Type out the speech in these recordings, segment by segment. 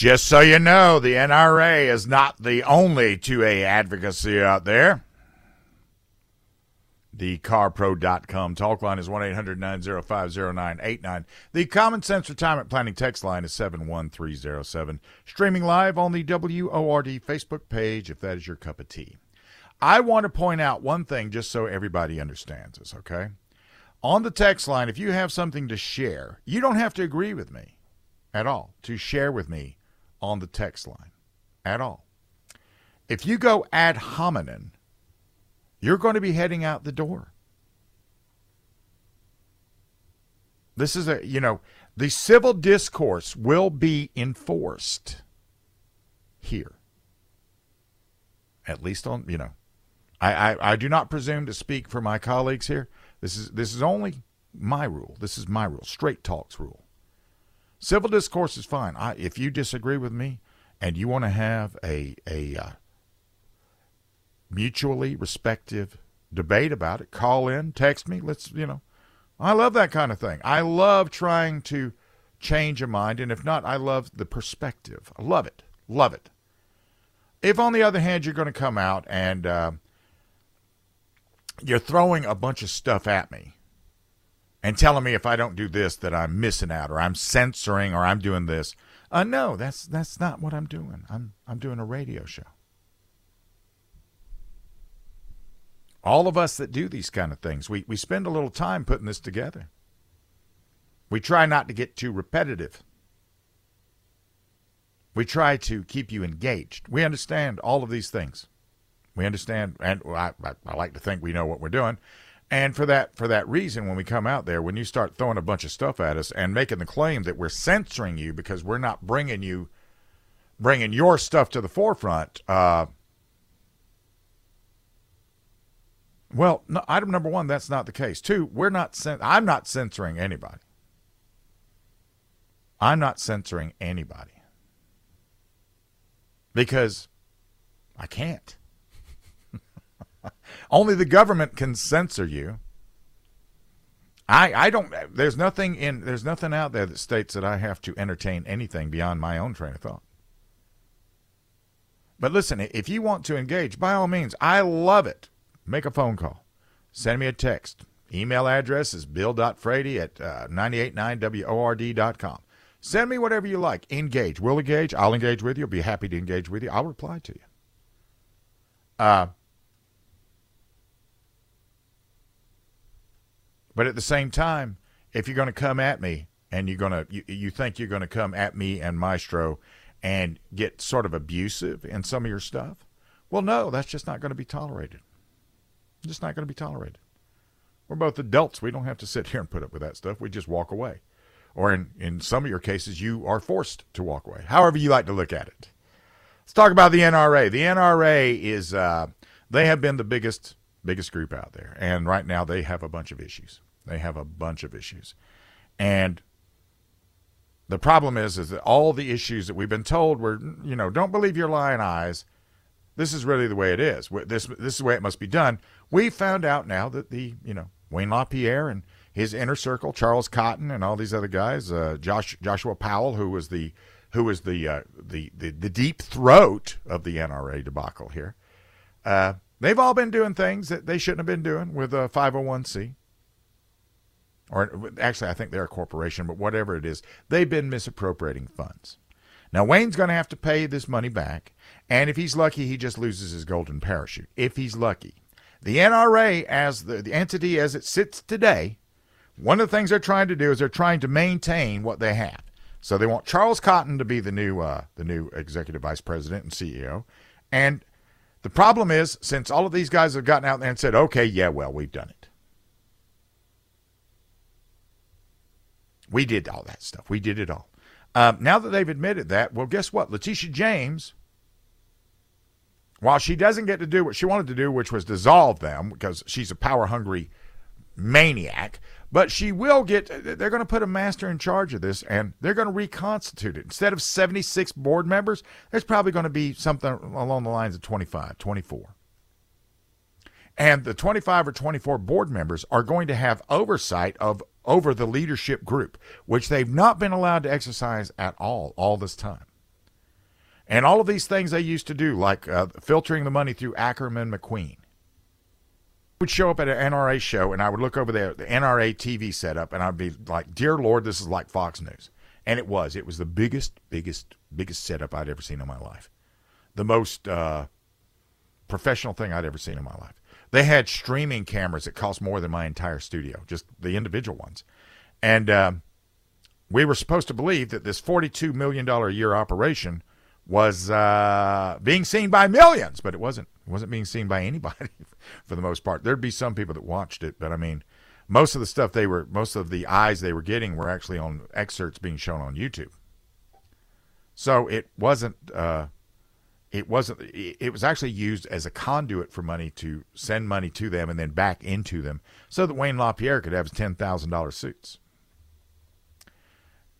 Just so you know, the NRA is not the only 2A advocacy out there. The carpro.com talk line is 1 800 905 0989. The Common Sense Retirement Planning text line is 71307. Streaming live on the WORD Facebook page if that is your cup of tea. I want to point out one thing just so everybody understands this, okay? On the text line, if you have something to share, you don't have to agree with me at all to share with me on the text line at all. If you go ad hominem, you're going to be heading out the door. This is a, you know, the civil discourse will be enforced here. At least on, you know, I, I, I do not presume to speak for my colleagues here. This is this is only my rule. This is my rule. Straight talks rule. Civil discourse is fine. I, if you disagree with me and you want to have a a uh, mutually respective debate about it, call in, text me. Let's you know, I love that kind of thing. I love trying to change a mind, and if not, I love the perspective. I love it, love it. If on the other hand you're going to come out and uh, you're throwing a bunch of stuff at me and telling me if I don't do this that I'm missing out or I'm censoring or I'm doing this. Uh, no, that's that's not what I'm doing. I'm I'm doing a radio show. All of us that do these kind of things, we, we spend a little time putting this together. We try not to get too repetitive. We try to keep you engaged. We understand all of these things. We understand, and I, I, I like to think we know what we're doing. And for that for that reason, when we come out there, when you start throwing a bunch of stuff at us and making the claim that we're censoring you because we're not bringing you bringing your stuff to the forefront, uh, well, no, item number one, that's not the case. Two, we're not. I'm not censoring anybody. I'm not censoring anybody because I can't. Only the government can censor you. I, I don't there's nothing in there's nothing out there that states that I have to entertain anything beyond my own train of thought. But listen, if you want to engage, by all means, I love it. Make a phone call. Send me a text. Email address is bill.frady at uh, 989word.com. Send me whatever you like. Engage. We'll engage. I'll engage with you. I'll be happy to engage with you. I'll reply to you. Uh, But at the same time, if you're going to come at me and you're going to you, you think you're going to come at me and Maestro and get sort of abusive in some of your stuff, well, no, that's just not going to be tolerated. Just not going to be tolerated. We're both adults. We don't have to sit here and put up with that stuff. We just walk away. Or in, in some of your cases, you are forced to walk away. However you like to look at it. Let's talk about the NRA. The NRA is uh, they have been the biggest biggest group out there. And right now they have a bunch of issues. They have a bunch of issues. And the problem is is that all the issues that we've been told were, you know, don't believe your lying eyes. This is really the way it is. This this is the way it must be done. We found out now that the, you know, Wayne LaPierre and his inner circle, Charles Cotton and all these other guys, uh, Josh, Joshua Powell, who was the who was the, uh, the the the deep throat of the NRA debacle here. Uh, They've all been doing things that they shouldn't have been doing with a 501c. Or actually, I think they're a corporation, but whatever it is, they've been misappropriating funds. Now, Wayne's going to have to pay this money back, and if he's lucky, he just loses his golden parachute. If he's lucky. The NRA, as the, the entity as it sits today, one of the things they're trying to do is they're trying to maintain what they have. So they want Charles Cotton to be the new uh, the new executive vice president and CEO, and the problem is, since all of these guys have gotten out there and said, okay, yeah, well, we've done it. We did all that stuff. We did it all. Um, now that they've admitted that, well, guess what? Letitia James, while she doesn't get to do what she wanted to do, which was dissolve them because she's a power hungry maniac, but she will get, they're going to put a master in charge of this and they're going to reconstitute it. Instead of 76 board members, there's probably going to be something along the lines of 25, 24. And the 25 or 24 board members are going to have oversight of over the leadership group, which they've not been allowed to exercise at all all this time. And all of these things they used to do, like uh, filtering the money through Ackerman McQueen, would show up at an NRA show, and I would look over there, the NRA TV setup, and I'd be like, "Dear Lord, this is like Fox News," and it was. It was the biggest, biggest, biggest setup I'd ever seen in my life, the most uh, professional thing I'd ever seen in my life. They had streaming cameras that cost more than my entire studio, just the individual ones, and uh, we were supposed to believe that this forty-two million dollar a year operation was uh, being seen by millions, but it wasn't. It wasn't being seen by anybody for the most part. There'd be some people that watched it, but I mean, most of the stuff they were, most of the eyes they were getting were actually on excerpts being shown on YouTube. So it wasn't. Uh, it wasn't. It was actually used as a conduit for money to send money to them and then back into them, so that Wayne LaPierre could have his ten thousand dollar suits.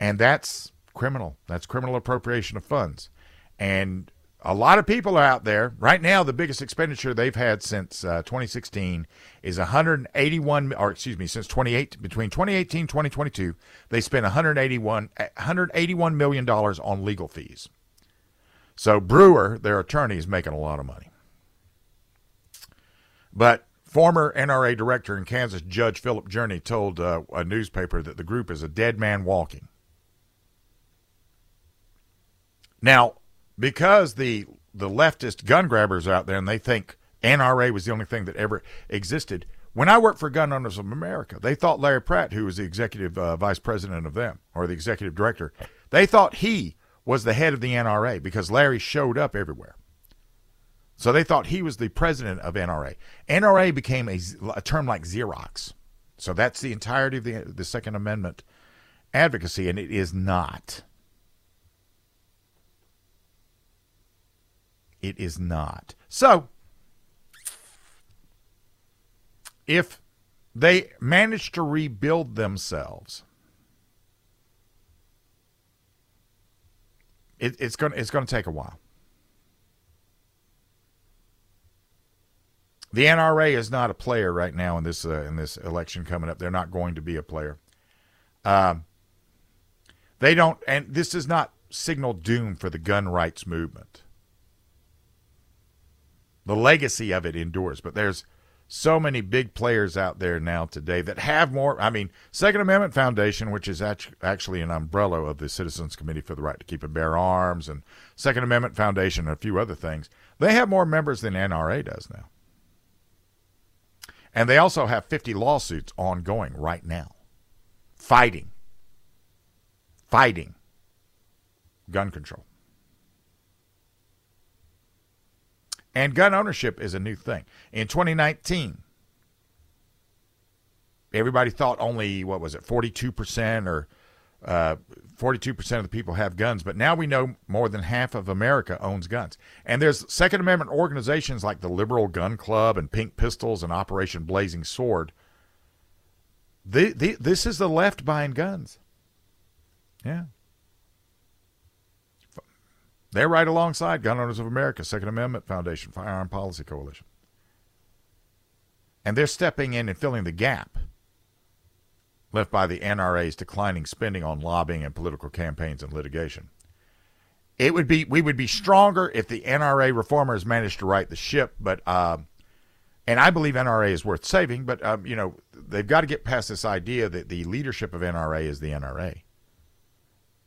And that's criminal. That's criminal appropriation of funds. And a lot of people are out there right now. The biggest expenditure they've had since uh, 2016 is 181, or excuse me, since 28 between 2018 and 2022, they spent 181 181 million dollars on legal fees. So Brewer, their attorney, is making a lot of money. But former NRA director in Kansas, Judge Philip Journey, told uh, a newspaper that the group is a dead man walking. Now, because the the leftist gun grabbers out there and they think NRA was the only thing that ever existed. When I worked for Gun Owners of America, they thought Larry Pratt, who was the executive uh, vice president of them or the executive director, they thought he was the head of the NRA because Larry showed up everywhere. So they thought he was the president of NRA. NRA became a, a term like Xerox. So that's the entirety of the, the Second Amendment advocacy, and it is not. It is not. So, if they manage to rebuild themselves, it, it's going it's going to take a while. The NRA is not a player right now in this uh, in this election coming up. They're not going to be a player. Um, they don't, and this does not signal doom for the gun rights movement the legacy of it endures. But there's so many big players out there now today that have more. I mean, Second Amendment Foundation, which is actually an umbrella of the Citizens Committee for the Right to Keep and Bear Arms, and Second Amendment Foundation, and a few other things, they have more members than NRA does now. And they also have 50 lawsuits ongoing right now, fighting, fighting gun control. And gun ownership is a new thing. In 2019, everybody thought only, what was it, 42% or uh, 42% of the people have guns, but now we know more than half of America owns guns. And there's Second Amendment organizations like the Liberal Gun Club and Pink Pistols and Operation Blazing Sword. The, the, this is the left buying guns. Yeah. They're right alongside Gun Owners of America, Second Amendment Foundation, Firearm Policy Coalition. And they're stepping in and filling the gap left by the NRA's declining spending on lobbying and political campaigns and litigation. It would be we would be stronger if the NRA reformers managed to right the ship, but uh, and I believe NRA is worth saving, but um, you know they've got to get past this idea that the leadership of NRA is the NRA.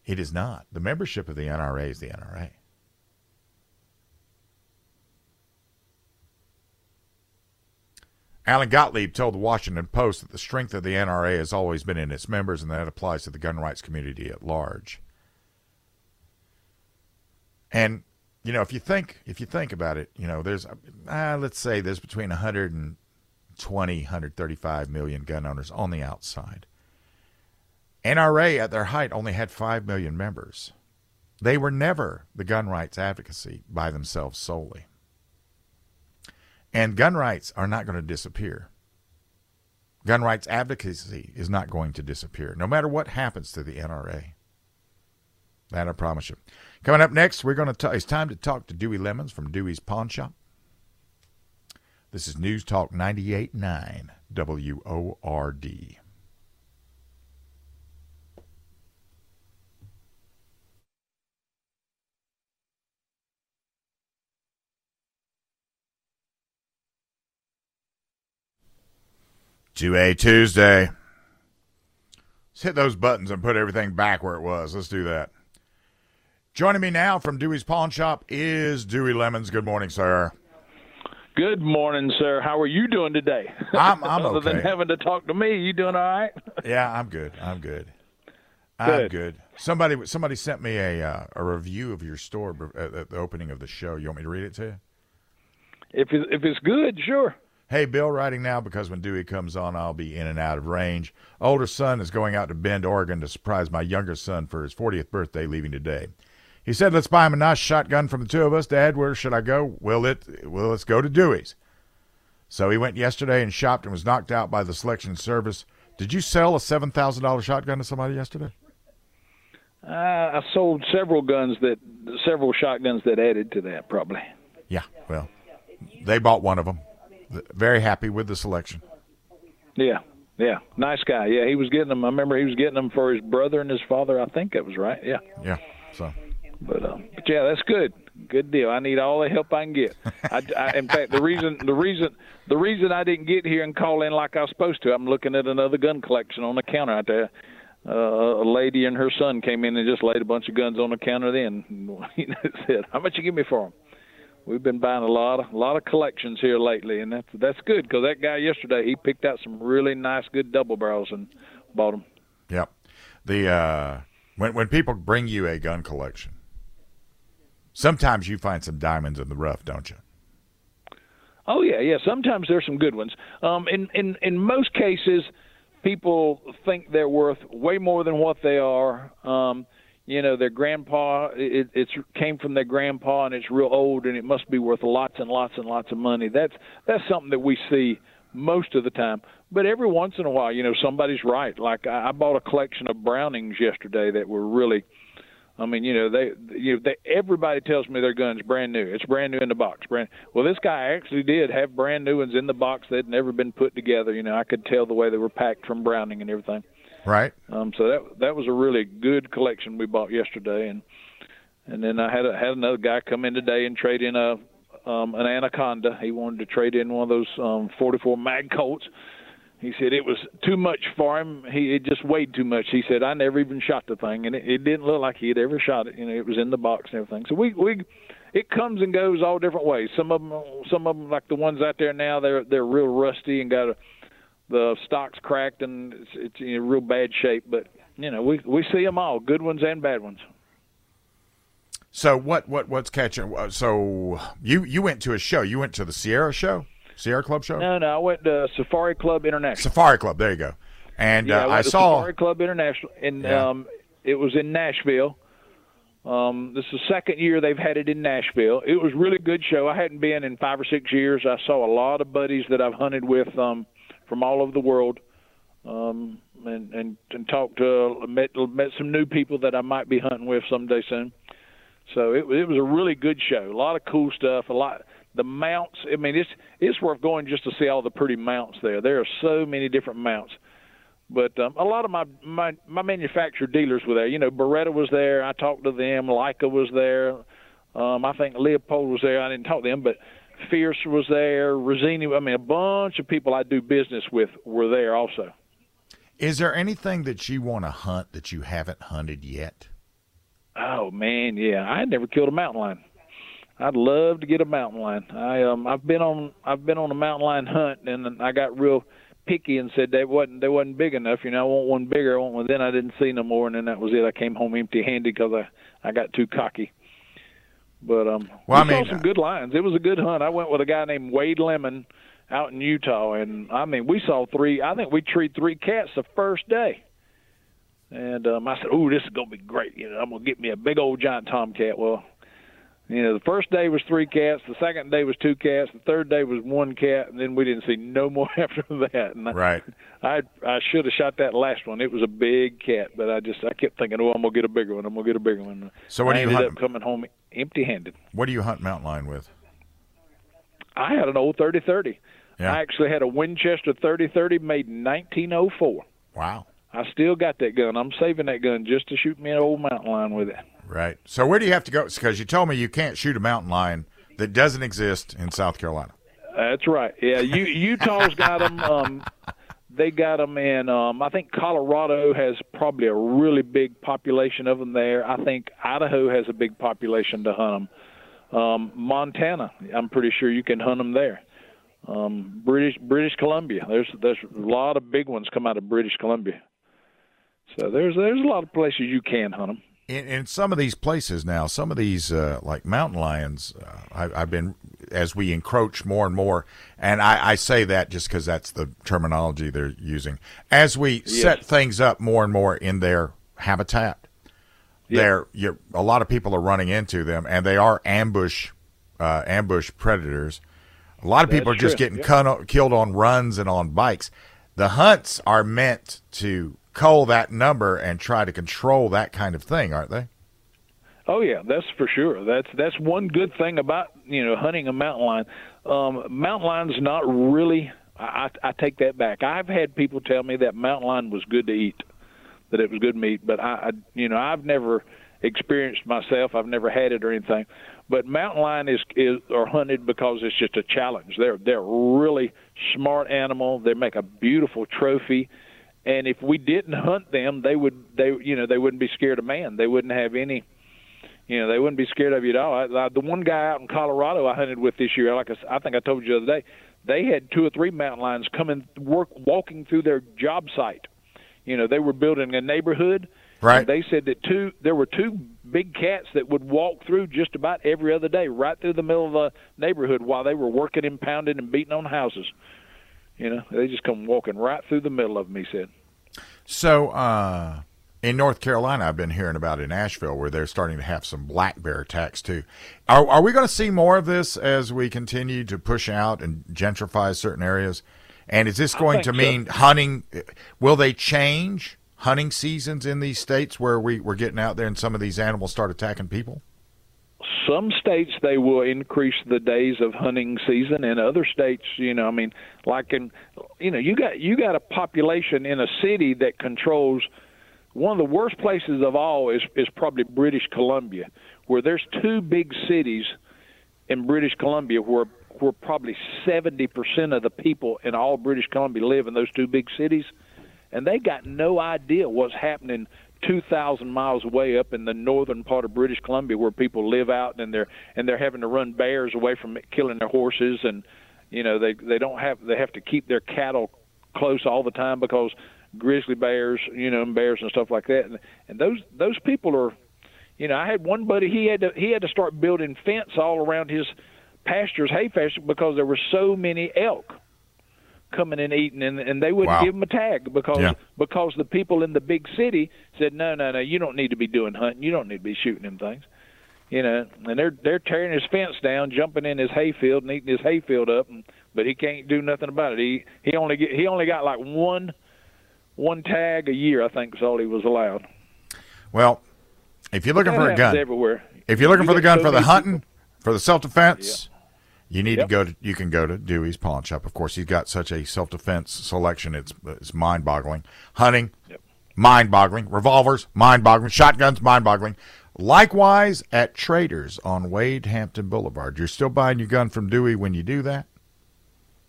It is not. The membership of the NRA is the NRA. Alan Gottlieb told the Washington Post that the strength of the NRA has always been in its members, and that applies to the gun rights community at large. And you know, if you think if you think about it, you know, there's uh, let's say there's between 120, 135 million gun owners on the outside. NRA at their height only had 5 million members. They were never the gun rights advocacy by themselves solely. And gun rights are not going to disappear. Gun rights advocacy is not going to disappear, no matter what happens to the NRA. That I promise you. Coming up next, we're going to. T- it's time to talk to Dewey Lemons from Dewey's Pawn Shop. This is News Talk 98.9 WORD. 2A Tuesday. Let's hit those buttons and put everything back where it was. Let's do that. Joining me now from Dewey's Pawn Shop is Dewey Lemons. Good morning, sir. Good morning, sir. How are you doing today? I'm, I'm Other okay. than having to talk to me, you doing all right? yeah, I'm good. I'm good. I'm Good. good. Somebody somebody sent me a uh, a review of your store at, at the opening of the show. You want me to read it to you? If it, if it's good, sure. Hey, Bill, writing now because when Dewey comes on, I'll be in and out of range. Older son is going out to Bend, Oregon to surprise my younger son for his 40th birthday, leaving today. He said, "Let's buy him a nice shotgun from the two of us." Dad, where should I go? Well, it well, let's go to Dewey's. So he went yesterday and shopped and was knocked out by the selection service. Did you sell a seven thousand dollar shotgun to somebody yesterday? Uh, I sold several guns that several shotguns that added to that probably. Yeah. Well, they bought one of them. Very happy with the selection. Yeah, yeah, nice guy. Yeah, he was getting them. I remember he was getting them for his brother and his father. I think that was right. Yeah, Yeah. So but uh, but yeah, that's good. Good deal. I need all the help I can get. I, I, in fact, the reason the reason the reason I didn't get here and call in like I was supposed to, I'm looking at another gun collection on the counter out there. Uh, a lady and her son came in and just laid a bunch of guns on the counter. Then you know, said, "How much you give me for them?" We've been buying a lot of a lot of collections here lately, and that's that's good because that guy yesterday he picked out some really nice, good double barrels and bought them. Yep. The uh, when when people bring you a gun collection, sometimes you find some diamonds in the rough, don't you? Oh yeah, yeah. Sometimes there's some good ones. Um, in in in most cases, people think they're worth way more than what they are. Um, you know, their grandpa it, it's came from their grandpa and it's real old and it must be worth lots and lots and lots of money. That's that's something that we see most of the time. But every once in a while, you know, somebody's right. Like I, I bought a collection of Brownings yesterday that were really I mean, you know, they, you know, they, everybody tells me their gun's brand new. It's brand new in the box. Brand. Well, this guy actually did have brand new ones in the box that had never been put together. You know, I could tell the way they were packed from Browning and everything. Right. Um, so that that was a really good collection we bought yesterday, and and then I had a, had another guy come in today and trade in a um, an Anaconda. He wanted to trade in one of those um, 44 mag Colts. He said it was too much for him. He it just weighed too much. He said I never even shot the thing, and it, it didn't look like he had ever shot it. You know, it was in the box and everything. So we we it comes and goes all different ways. Some of them, some of them like the ones out there now, they're they're real rusty and got a, the stock's cracked and it's, it's in real bad shape. But you know, we we see them all, good ones and bad ones. So what what what's catching? uh, So you you went to a show. You went to the Sierra show, Sierra Club show, No, no, I went to Safari Club International. Safari Club. There you go. And yeah, uh, I, I saw. Safari Club International, and Yeah. um, it was in Nashville. Um, this is the second year they've had it in Nashville. It was a really good show. I hadn't been in five or six years. I saw a lot of buddies that I've hunted with um, from all over the world, um, and and and talked to met met some new people that I might be hunting with someday soon. So it it was a really good show. A lot of cool stuff. A lot the mounts. I mean, it's it's worth going just to see all the pretty mounts there. There are so many different mounts. But um, a lot of my, my my manufacturer dealers were there. You know, Beretta was there. I talked to them. Leica was there. Um, I think Leupold was there. I didn't talk to them, but Fierce was there. Rizzini. I mean, a bunch of people I do business with were there also. Is there anything that you want to hunt that you haven't hunted yet? Oh man, yeah. I never killed a mountain lion. I'd love to get a mountain lion. I um I've been on I've been on a mountain lion hunt and I got real picky and said they wasn't they wasn't big enough. You know, I want one bigger. I want one. Then I didn't see no more, and then that was it. I came home empty-handed because I I got too cocky. But um, Well, we I mean- saw some good lines. It was a good hunt. I went with a guy named Wade Lemon out in Utah, and I mean, we saw three. I think we treed three cats the first day. And um, I said, "Oh, this is gonna be great. You know, I'm gonna get me a big old giant tomcat." Well, you know, the first day was three cats, the second day was two cats, the third day was one cat, and then we didn't see no more after that. And Right. I I should have shot that last one. It was a big cat, but I just I kept thinking, oh, I'm gonna get a bigger one. I'm gonna get a bigger one. So what I do you ended hunt- up coming home empty-handed. What do you hunt mountain lion with? I had an old 30-30. Yeah. I actually had a Winchester 30-30 made in 1904. Wow. I still got that gun. I'm saving that gun just to shoot me an old mountain lion with it. Right. So where do you have to go? Because you told me you can't shoot a mountain lion that doesn't exist in South Carolina. That's right. Yeah, Utah's got them. Um, they got them in. Um, I think Colorado has probably a really big population of them there. I think Idaho has a big population to hunt them. Um, Montana, I'm pretty sure you can hunt them there. Um, British British Columbia, there's there's a lot of big ones come out of British Columbia. So there's there's a lot of places you can hunt them. In, in some of these places now, some of these uh, like mountain lions, uh, I, I've been as we encroach more and more, and I, I say that just because that's the terminology they're using. As we Yes. set things up more and more in their habitat, Yeah. there you a lot of people are running into them, and they are ambush uh, ambush predators. A lot of people That's are just getting yeah. cut killed on runs and on bikes. The hunts are meant to cull that number and try to control that kind of thing, aren't they? Oh yeah, that's for sure. That's that's one good thing about you know hunting a mountain lion. Um, mountain lion's not really. I, I take that back. I've had people tell me that mountain lion was good to eat, that it was good meat, but I, I you know I've never experienced myself. I've never had it or anything. But mountain lion is is are hunted because it's just a challenge. They're they're really smart animal. They make a beautiful trophy. And if we didn't hunt them, they would they you know they wouldn't be scared of man. They wouldn't have any you know, they wouldn't be scared of you at all. I, I, the one guy out in Colorado I hunted with this year, like I, I think I told you the other day, they had two or three mountain lions coming work walking through their job site. You know, they were building a neighborhood. Right. And they said that two there were two big cats that would walk through just about every other day, right through the middle of the neighborhood while they were working and pounding and beating on houses. You know, they just come walking right through the middle of them. He said. So, uh, in North Carolina, I've been hearing about in Asheville where they're starting to have some black bear attacks too. Are, are we going to see more of this as we continue to push out and gentrify certain areas? And is this going to so. mean hunting? Will they change hunting seasons in these states where we, we're getting out there and some of these animals start attacking people? Some states they will increase the days of hunting season. And other states you know i mean like in you know you got you got a population in a city that controls one of the worst places of all is is probably british columbia where there's two big cities in british columbia where where probably 70% of the people in all british columbia live in those two big cities. And they got no idea what's happening 2,000 miles away up in the northern part of British Columbia, where people live out and they're and they're having to run bears away from killing their horses, and you know they they don't have they have to keep their cattle close all the time because grizzly bears, you know, and bears and stuff like that, and and those those people are, you know, I had one buddy he had to he had to start building fence all around his pastures, hay pasture, because there were so many elk coming and eating, and and they wouldn't Wow. give them a tag because Yeah. because the people in the big city said no no no you don't need to be doing hunting. You don't need to be shooting them things. You know and they're they're tearing his fence down jumping in his hayfield and eating his hayfield up and, but he can't do nothing about it. He he only get he only got like one one tag a year i think is all he was allowed. Well, if you're looking That for a gun, everywhere. if you're looking You for the gun so for the hunting, for the self defense, you need Yep. to go to. You can go to Dewey's Pawn Shop. Of course, he's got such a self defense selection. It's it's mind boggling. Hunting, Yep. mind boggling. Revolvers, mind boggling. Shotguns, mind boggling. Likewise at Traders on Wade Hampton Boulevard. You're still buying your gun from Dewey when you do that.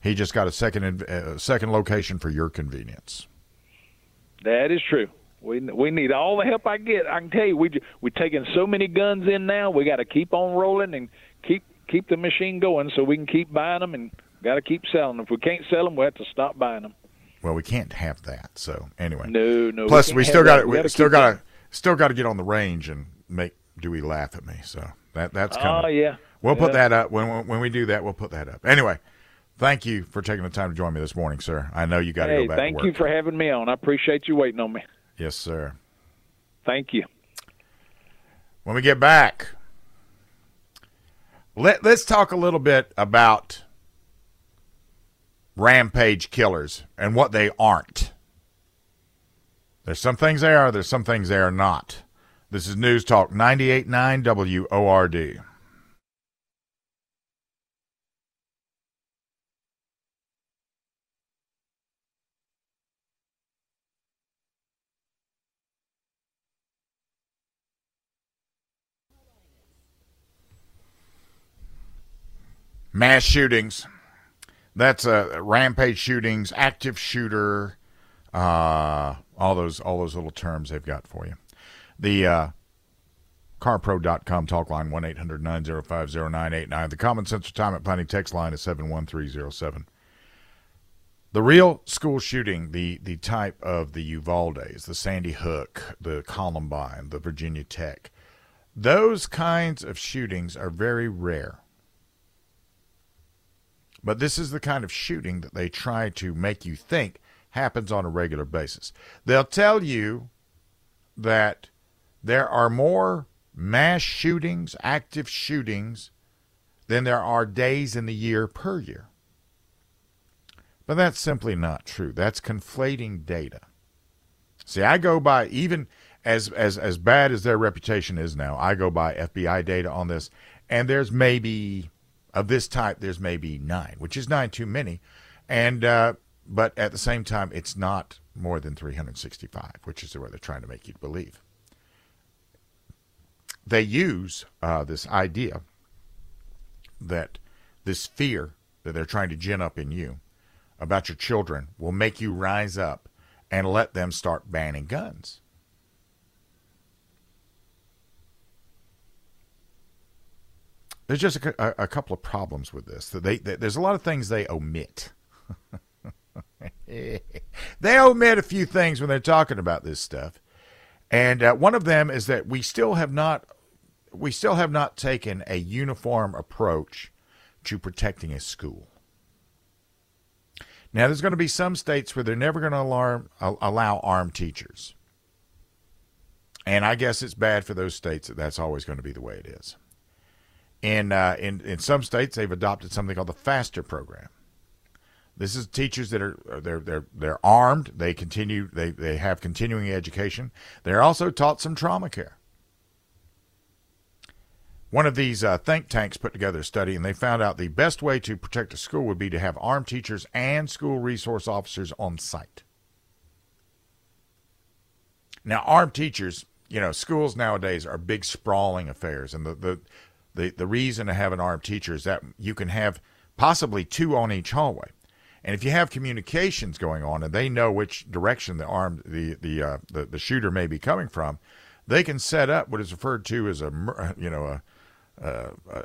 He just got a second uh, second location for your convenience. That is true. We we need all the help I get. I can tell you, we we taking so many guns in now. We got to keep on rolling and keep keep the machine going so we can keep buying them and got to keep selling them. If we can't sell them, we have to stop buying them. Well, we can't have that. So anyway, No, no. Plus, can't we still got We we still got to still got to get on the range and make Dewey laugh at me. So that that's Oh coming. yeah. We'll put that up when when we do that. We'll put that up. Anyway, thank you for taking the time to join me this morning, sir. I know you got to Hey, go back thank you for having me on. I appreciate you waiting on me. yes, sir. Thank you. When we get back, let let's talk a little bit about rampage killers and what they aren't. There's some things they are. There's some things they are not. This is News Talk 98.9 WORD. Mass shootings. That's uh, rampage shootings, active shooter, uh, all those all those little terms they've got for you. The uh, carpro.com talk line 1-800-905-0989. The Common Sense Retirement Planning text line is 71307. The real school shooting, the the type of the Uvaldes, the Sandy Hook, the Columbine, the Virginia Tech, those kinds of shootings are very rare. But this is the kind of shooting that they try to make you think happens on a regular basis. They'll tell you that there are more mass shootings, active shootings, than there are days in the year per year. But that's simply not true. That's conflating data. See, I go by even as as as bad as their reputation is now. I go by FBI data on this, and there's maybe of this type. There's maybe nine, which is nine too many, and uh, but at the same time, it's not more than 365, which is what they're trying to make you believe. They use uh, this idea that this fear that they're trying to gin up in you about your children will make you rise up and let them start banning guns. There's just a, a, a couple of problems with this. They, they, there's a lot of things they omit. they omit a few things when they're talking about this stuff, and uh, one of them is that we still have not we still have not taken a uniform approach to protecting a school. Now, there's going to be some states where they're never going to alarm, allow armed teachers. And I guess it's bad for those states that that's always going to be the way it is. In, uh, in, in some states, they've adopted something called the FASTER program. This is teachers that are they're they're they're armed. They continue they they have continuing education. They're also taught some trauma care. One of these uh, think tanks put together a study, and they found out the best way to protect a school would be to have armed teachers and school resource officers on site. Now, armed teachers, you know, schools nowadays are big sprawling affairs, and the the the, the reason to have an armed teacher is that you can have possibly two on each hallway. And if you have communications going on, and they know which direction the armed the the uh, the, the shooter may be coming from, they can set up what is referred to as a you know a uh, uh,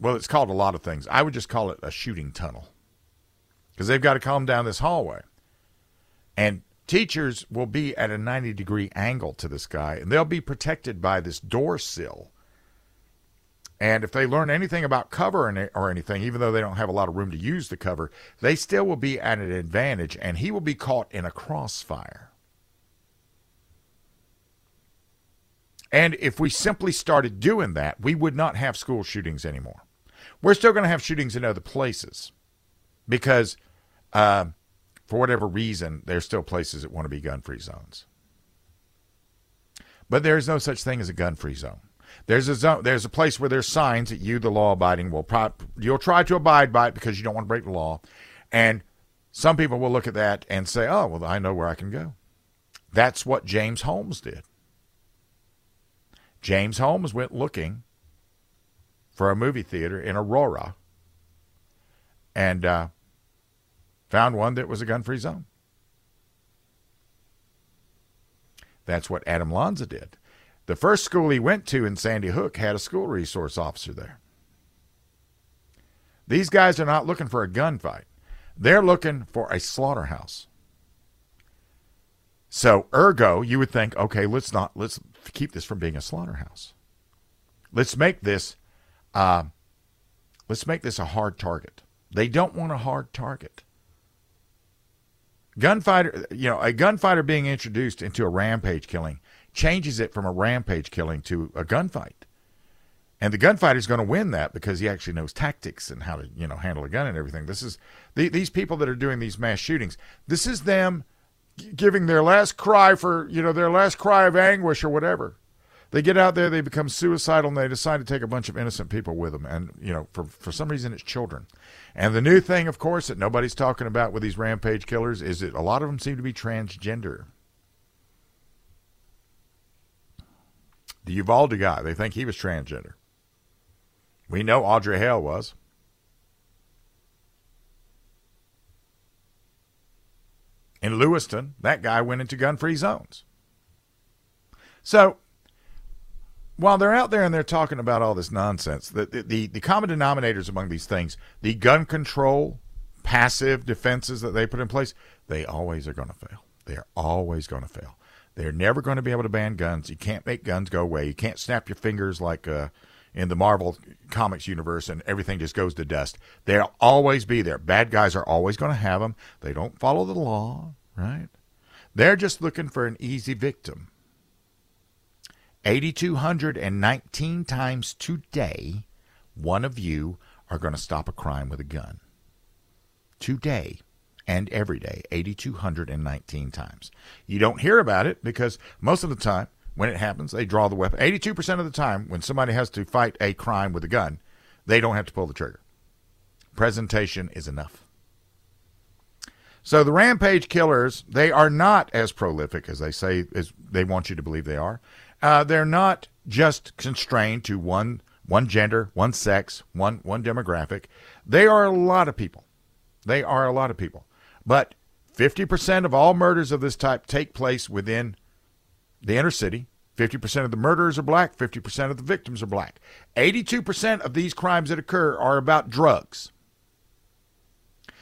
well, it's called a lot of things. I would just call it a shooting tunnel because they've got to come down this hallway. And teachers will be at a 90 degree angle to this guy, and they'll be protected by this door sill. And if they learn anything about cover or anything, even though they don't have a lot of room to use the cover, they still will be at an advantage, and he will be caught in a crossfire. And if we simply started doing that, we would not have school shootings anymore. We're still going to have shootings in other places because, uh, for whatever reason, there's still places that want to be gun free zones. But there is no such thing as a gun free zone. There's a zone. There's a place where there's signs that you, the law abiding, will pro- you'll try to abide by it because you don't want to break the law, and some people will look at that and say, "Oh, well, I know where I can go." That's what James Holmes did. James Holmes went looking for a movie theater in Aurora and uh, found one that was a gun free zone. That's what Adam Lanza did. The first school he went to in Sandy Hook had a school resource officer there. These guys are not looking for a gunfight. They're looking for a slaughterhouse. So, ergo, you would think, okay, let's not let's keep this from being a slaughterhouse. Let's make this, uh, let's make this a hard target. They don't want a hard target. Gunfighter, you know, a gunfighter being introduced into a rampage killing changes it from a rampage killing to a gunfight. And the gunfighter is going to win that because he actually knows tactics and how to, you know, handle a gun and everything. This is the, these people that are doing these mass shootings. This is them giving their last cry for, you know, their last cry of anguish or whatever. They get out there, they become suicidal, and they decide to take a bunch of innocent people with them. And, you know, for, for some reason, it's children. And the new thing, of course, that nobody's talking about with these rampage killers is that a lot of them seem to be transgender. The Uvalde guy, they think he was transgender. We know Audrey Hale was. In Lewiston, that guy went into gun free zones. So while they're out there and they're talking about all this nonsense, the, the, the, common denominators among these things, the gun control, passive defenses that they put in place, they always are going to fail. They are always going to fail. They're never going to be able to ban guns. You can't make guns go away. You can't snap your fingers like uh, in the Marvel Comics universe and everything just goes to dust. They'll always be there. Bad guys are always going to have them. They don't follow the law, right? They're just looking for an easy victim. 8,219 times today, one of you are going to stop a crime with a gun. Today and every day, 8,219 times. You don't hear about it because most of the time when it happens, they draw the weapon. 82% of the time, when somebody has to fight a crime with a gun, they don't have to pull the trigger. Presentation is enough. So the rampage killers, they are not as prolific as they say as they want you to believe they are. Uh, they're not just constrained to one one gender, one sex, one one demographic. They are a lot of people. They are a lot of people. But 50% of all murders of this type take place within the inner city. 50% of the murderers are black, 50% of the victims are black. 82% of these crimes that occur are about drugs.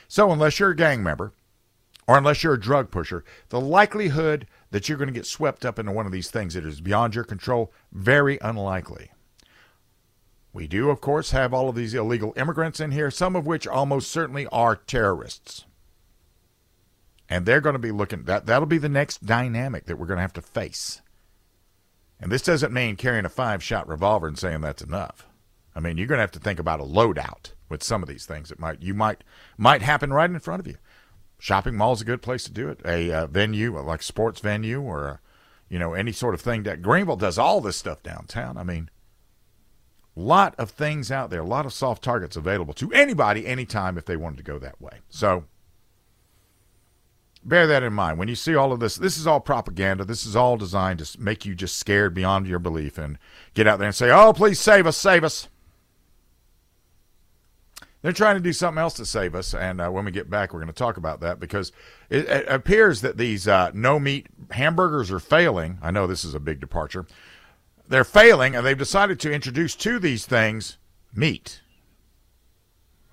So, unless you're a gang member or unless you're a drug pusher, the likelihood that you're going to get swept up into one of these things that is beyond your control, very unlikely. We do, of course, have all of these illegal immigrants in here, some of which almost certainly are terrorists. And they're going to be looking that that'll be the next dynamic that we're going to have to face. And this doesn't mean carrying a five-shot revolver and saying that's enough. I mean, you're going to have to think about a loadout with some of these things that might you might might happen right in front of you shopping mall is a good place to do it. A uh, venue like sports venue or a, you know any sort of thing that Greenville does all this stuff downtown. I mean, lot of things out there, a lot of soft targets available to anybody anytime if they wanted to go that way. So bear that in mind when you see all of this. This is all propaganda. This is all designed to make you just scared beyond your belief and get out there and say, "Oh, please save us, save us." They're trying to do something else to save us, and uh, when we get back, we're going to talk about that because it, it appears that these uh, no meat hamburgers are failing. I know this is a big departure. They're failing, and they've decided to introduce to these things meat.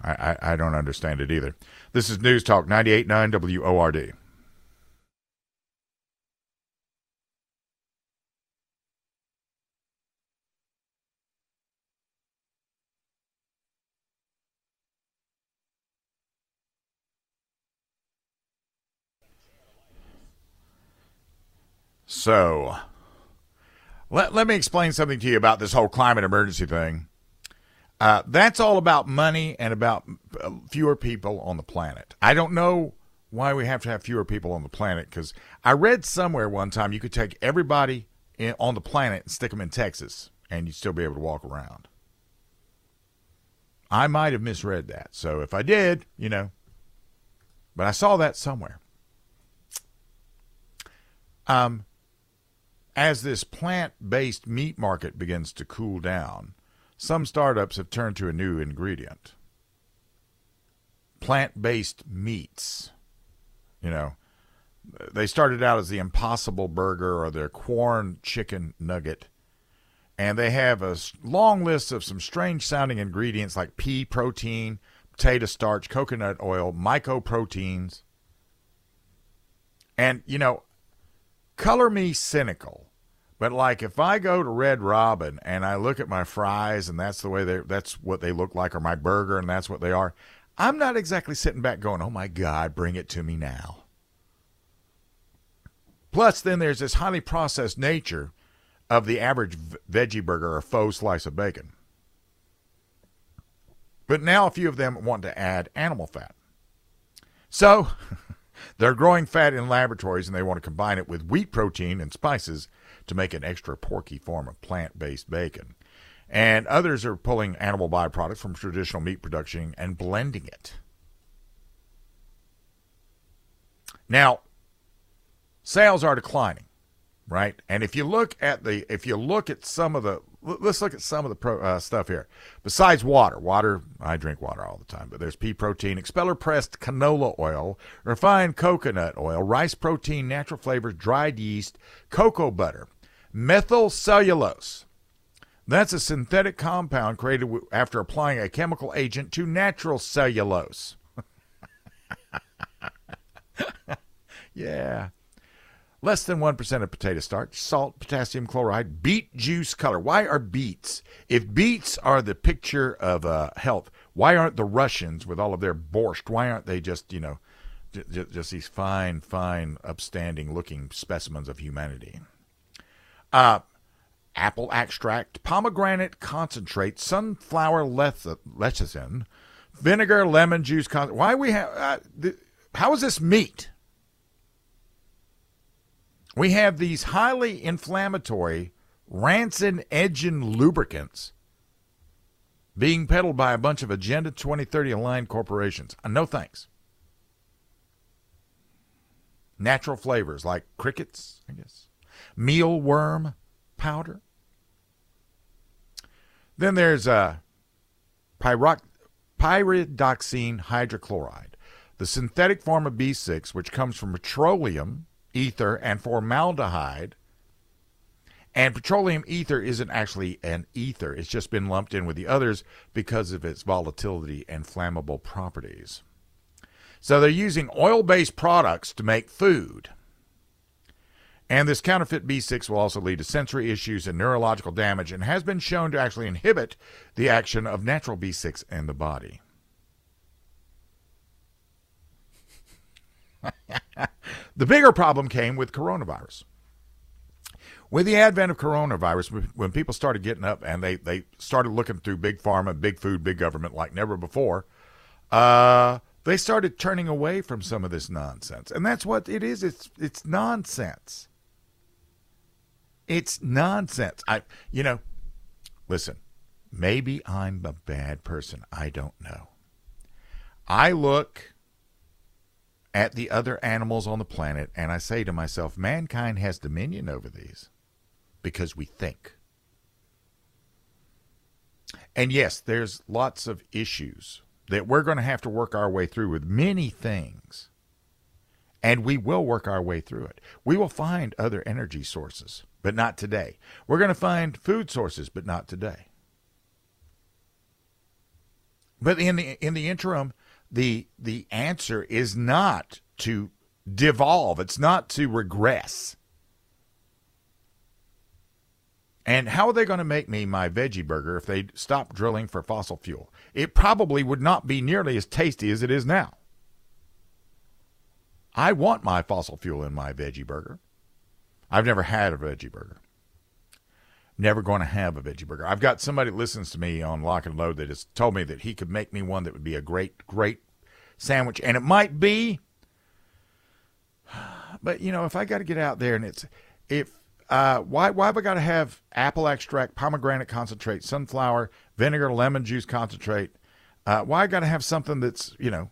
I, I, I don't understand it either. This is News Talk 98.9 WORD. So, let, let me explain something to you about this whole climate emergency thing. Uh, that's all about money and about uh, fewer people on the planet. I don't know why we have to have fewer people on the planet because I read somewhere one time you could take everybody in, on the planet and stick them in Texas and you'd still be able to walk around. I might have misread that. So if I did, you know, but I saw that somewhere. Um, as this plant based meat market begins to cool down, some startups have turned to a new ingredient plant based meats. You know, they started out as the Impossible Burger or their Quorn Chicken Nugget. And they have a long list of some strange sounding ingredients like pea protein, potato starch, coconut oil, mycoproteins. And, you know, color me cynical. But like if I go to Red Robin and I look at my fries and that's the way they that's what they look like or my burger and that's what they are, I'm not exactly sitting back going, "Oh my god, bring it to me now." Plus then there's this highly processed nature of the average veggie burger or faux slice of bacon. But now a few of them want to add animal fat. So, they're growing fat in laboratories and they want to combine it with wheat protein and spices to make an extra porky form of plant based bacon. And others are pulling animal byproducts from traditional meat production and blending it. Now, sales are declining, right? And if you look at the if you look at some of the let's look at some of the pro, uh, stuff here. Besides water, water, I drink water all the time, but there's pea protein, expeller pressed canola oil, refined coconut oil, rice protein, natural flavors, dried yeast, cocoa butter, methyl cellulose. That's a synthetic compound created after applying a chemical agent to natural cellulose. yeah. Less than 1% of potato starch, salt, potassium chloride, beet juice color. Why are beets? If beets are the picture of uh, health, why aren't the Russians, with all of their borscht, why aren't they just, you know, just these fine, fine, upstanding looking specimens of humanity? Uh, apple extract, pomegranate concentrate, sunflower lecithin, vinegar, lemon juice. Con- why we have? Uh, th- how is this meat? We have these highly inflammatory, rancid engine lubricants being peddled by a bunch of Agenda 2030 aligned corporations. Uh, no thanks. Natural flavors like crickets, I guess, mealworm powder. Then there's uh, pyridoxine hydrochloride, the synthetic form of B6, which comes from petroleum ether, and formaldehyde. And petroleum ether isn't actually an ether, it's just been lumped in with the others because of its volatility and flammable properties. So they're using oil based products to make food. And this counterfeit B6 will also lead to sensory issues and neurological damage and has been shown to actually inhibit the action of natural B6 in the body. the bigger problem came with coronavirus. With the advent of coronavirus, when people started getting up and they, they started looking through big pharma, big food, big government like never before, uh, they started turning away from some of this nonsense. And that's what it is. It's it's nonsense. It's nonsense. I you know, listen, maybe I'm a bad person. I don't know. I look at the other animals on the planet and I say to myself, mankind has dominion over these because we think. And yes, there's lots of issues that we're going to have to work our way through with many things. And we will work our way through it. We will find other energy sources, but not today. We're going to find food sources, but not today. But in the in the interim, the the answer is not to devolve. It's not to regress. And how are they going to make me my veggie burger if they stop drilling for fossil fuel? It probably would not be nearly as tasty as it is now. I want my fossil fuel in my veggie burger. I've never had a veggie burger. Never going to have a veggie burger. I've got somebody that listens to me on Lock and Load that has told me that he could make me one that would be a great, great sandwich. And it might be, but you know, if I got to get out there and it's, if, uh, why, why have I got to have apple extract, pomegranate concentrate, sunflower, vinegar, lemon juice concentrate? Uh, why I got to have something that's, you know,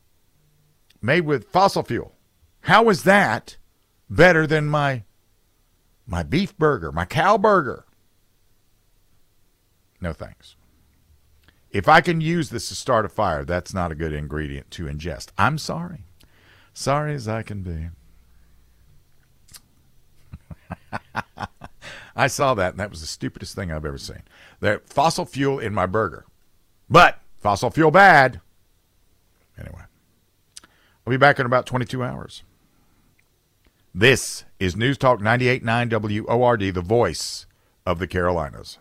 made with fossil fuel? How is that better than my my beef burger, my cow burger? No thanks. If I can use this to start a fire, that's not a good ingredient to ingest. I'm sorry. Sorry as I can be. I saw that, and that was the stupidest thing I've ever seen. The fossil fuel in my burger. But fossil fuel bad. Anyway, I'll be back in about 22 hours. This is News Talk 98.9 WORD, the voice of the Carolinas.